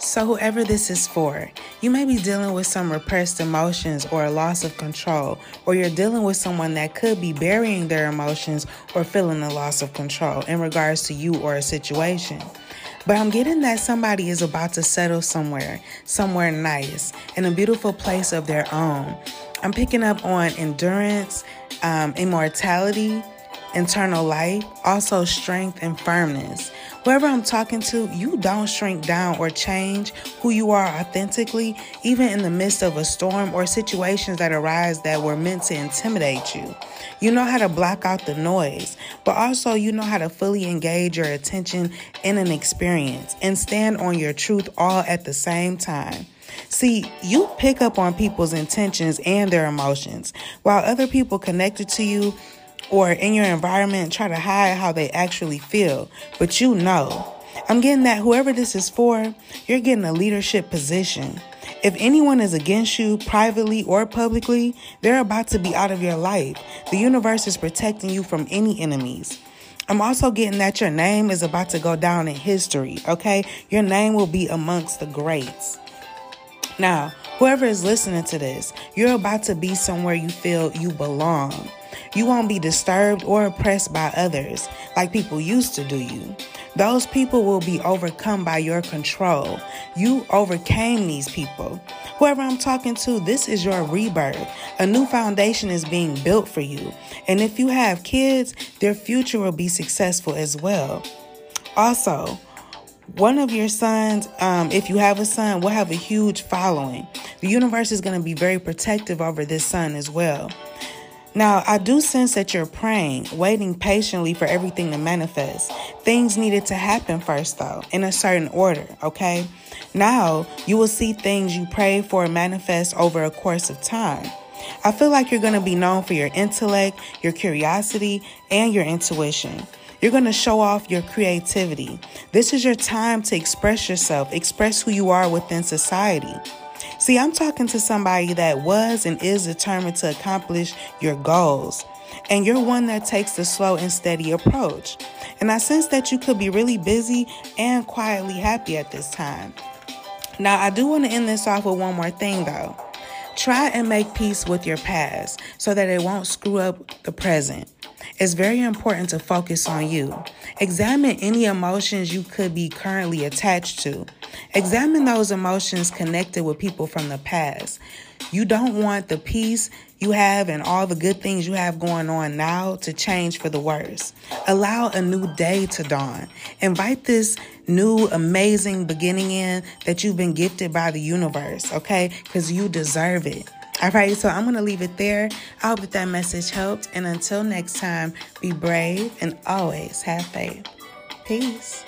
So, whoever this is for, you may be dealing with some repressed emotions or a loss of control, or you're dealing with someone that could be burying their emotions or feeling a loss of control in regards to you or a situation. But I'm getting that somebody is about to settle somewhere, somewhere nice, in a beautiful place of their own. I'm picking up on endurance, um, immortality, internal life, also strength and firmness. Whoever I'm talking to, you don't shrink down or change who you are authentically, even in the midst of a storm or situations that arise that were meant to intimidate you. You know how to block out the noise, but also you know how to fully engage your attention in an experience and stand on your truth all at the same time. See, you pick up on people's intentions and their emotions, while other people connected to you or in your environment try to hide how they actually feel, but you know. I'm getting that whoever this is for, you're getting a leadership position. If anyone is against you privately or publicly, they're about to be out of your life. The universe is protecting you from any enemies. I'm also getting that your name is about to go down in history, okay? Your name will be amongst the greats. Now, whoever is listening to this, you're about to be somewhere you feel you belong. You won't be disturbed or oppressed by others like people used to do you. Those people will be overcome by your control. You overcame these people. Whoever I'm talking to, this is your rebirth. A new foundation is being built for you. And if you have kids, their future will be successful as well. Also, one of your sons, um, if you have a son, will have a huge following. The universe is going to be very protective over this son as well. Now, I do sense that you're praying, waiting patiently for everything to manifest. Things needed to happen first, though, in a certain order, okay? Now, you will see things you prayed for manifest over a course of time. I feel like you're going to be known for your intellect, your curiosity, and your intuition. You're going to show off your creativity. This is your time to express yourself, express who you are within society. See, I'm talking to somebody that was and is determined to accomplish your goals. And you're one that takes the slow and steady approach. And I sense that you could be really busy and quietly happy at this time. Now, I do want to end this off with one more thing though. Try and make peace with your past so that it won't screw up the present. It's very important to focus on you. Examine any emotions you could be currently attached to. Examine those emotions connected with people from the past. You don't want the peace you have and all the good things you have going on now to change for the worse. Allow a new day to dawn. Invite this new amazing beginning in that you've been gifted by the universe, okay? Because you deserve it. All right, so I'm going to leave it there. I hope that that message helped. And until next time, be brave and always have faith. Peace.